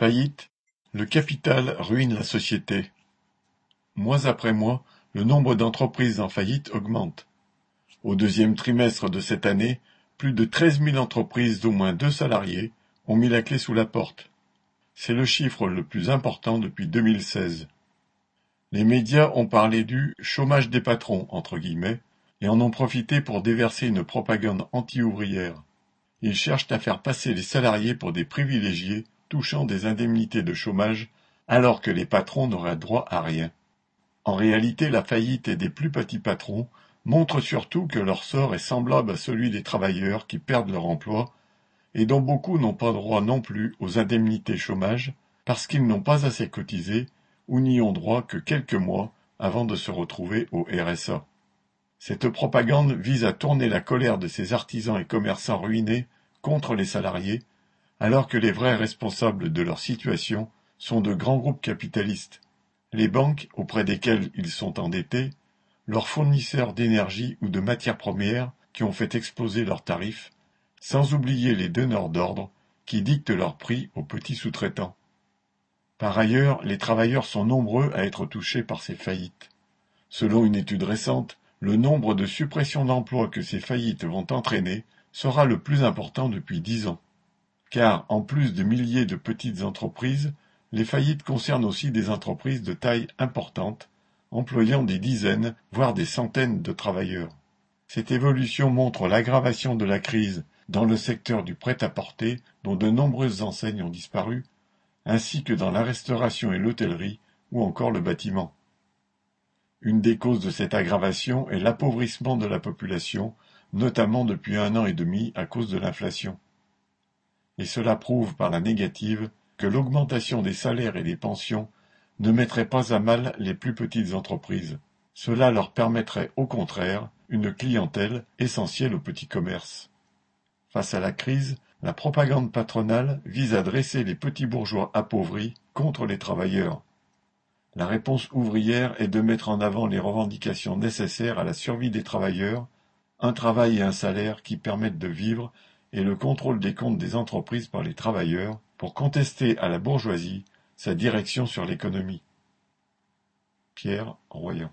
Faillite, le capital ruine la société. Mois après mois, le nombre d'entreprises en faillite augmente. Au deuxième trimestre de cette année, plus de treize mille entreprises d'au moins deux salariés ont mis la clé sous la porte. C'est le chiffre le plus important depuis 2016. Les médias ont parlé du chômage des patrons, entre guillemets, et en ont profité pour déverser une propagande anti-ouvrière. Ils cherchent à faire passer les salariés pour des privilégiés touchant des indemnités de chômage alors que les patrons n'auraient droit à rien. En réalité, la faillite des plus petits patrons montre surtout que leur sort est semblable à celui des travailleurs qui perdent leur emploi et dont beaucoup n'ont pas droit non plus aux indemnités chômage parce qu'ils n'ont pas assez cotisé ou n'y ont droit que quelques mois avant de se retrouver au RSA. Cette propagande vise à tourner la colère de ces artisans et commerçants ruinés contre les salariés alors que les vrais responsables de leur situation sont de grands groupes capitalistes, les banques auprès desquelles ils sont endettés, leurs fournisseurs d'énergie ou de matières premières qui ont fait exploser leurs tarifs, sans oublier les donneurs d'ordre qui dictent leurs prix aux petits sous-traitants. Par ailleurs, les travailleurs sont nombreux à être touchés par ces faillites. Selon une étude récente, le nombre de suppressions d'emplois que ces faillites vont entraîner sera le plus important depuis dix ans car en plus de milliers de petites entreprises, les faillites concernent aussi des entreprises de taille importante, employant des dizaines, voire des centaines de travailleurs. Cette évolution montre l'aggravation de la crise dans le secteur du prêt-à-porter, dont de nombreuses enseignes ont disparu, ainsi que dans la restauration et l'hôtellerie, ou encore le bâtiment. Une des causes de cette aggravation est l'appauvrissement de la population, notamment depuis un an et demi à cause de l'inflation et cela prouve par la négative que l'augmentation des salaires et des pensions ne mettrait pas à mal les plus petites entreprises. Cela leur permettrait au contraire une clientèle essentielle au petit commerce. Face à la crise, la propagande patronale vise à dresser les petits bourgeois appauvris contre les travailleurs. La réponse ouvrière est de mettre en avant les revendications nécessaires à la survie des travailleurs, un travail et un salaire qui permettent de vivre et le contrôle des comptes des entreprises par les travailleurs pour contester à la bourgeoisie sa direction sur l'économie. Pierre Royan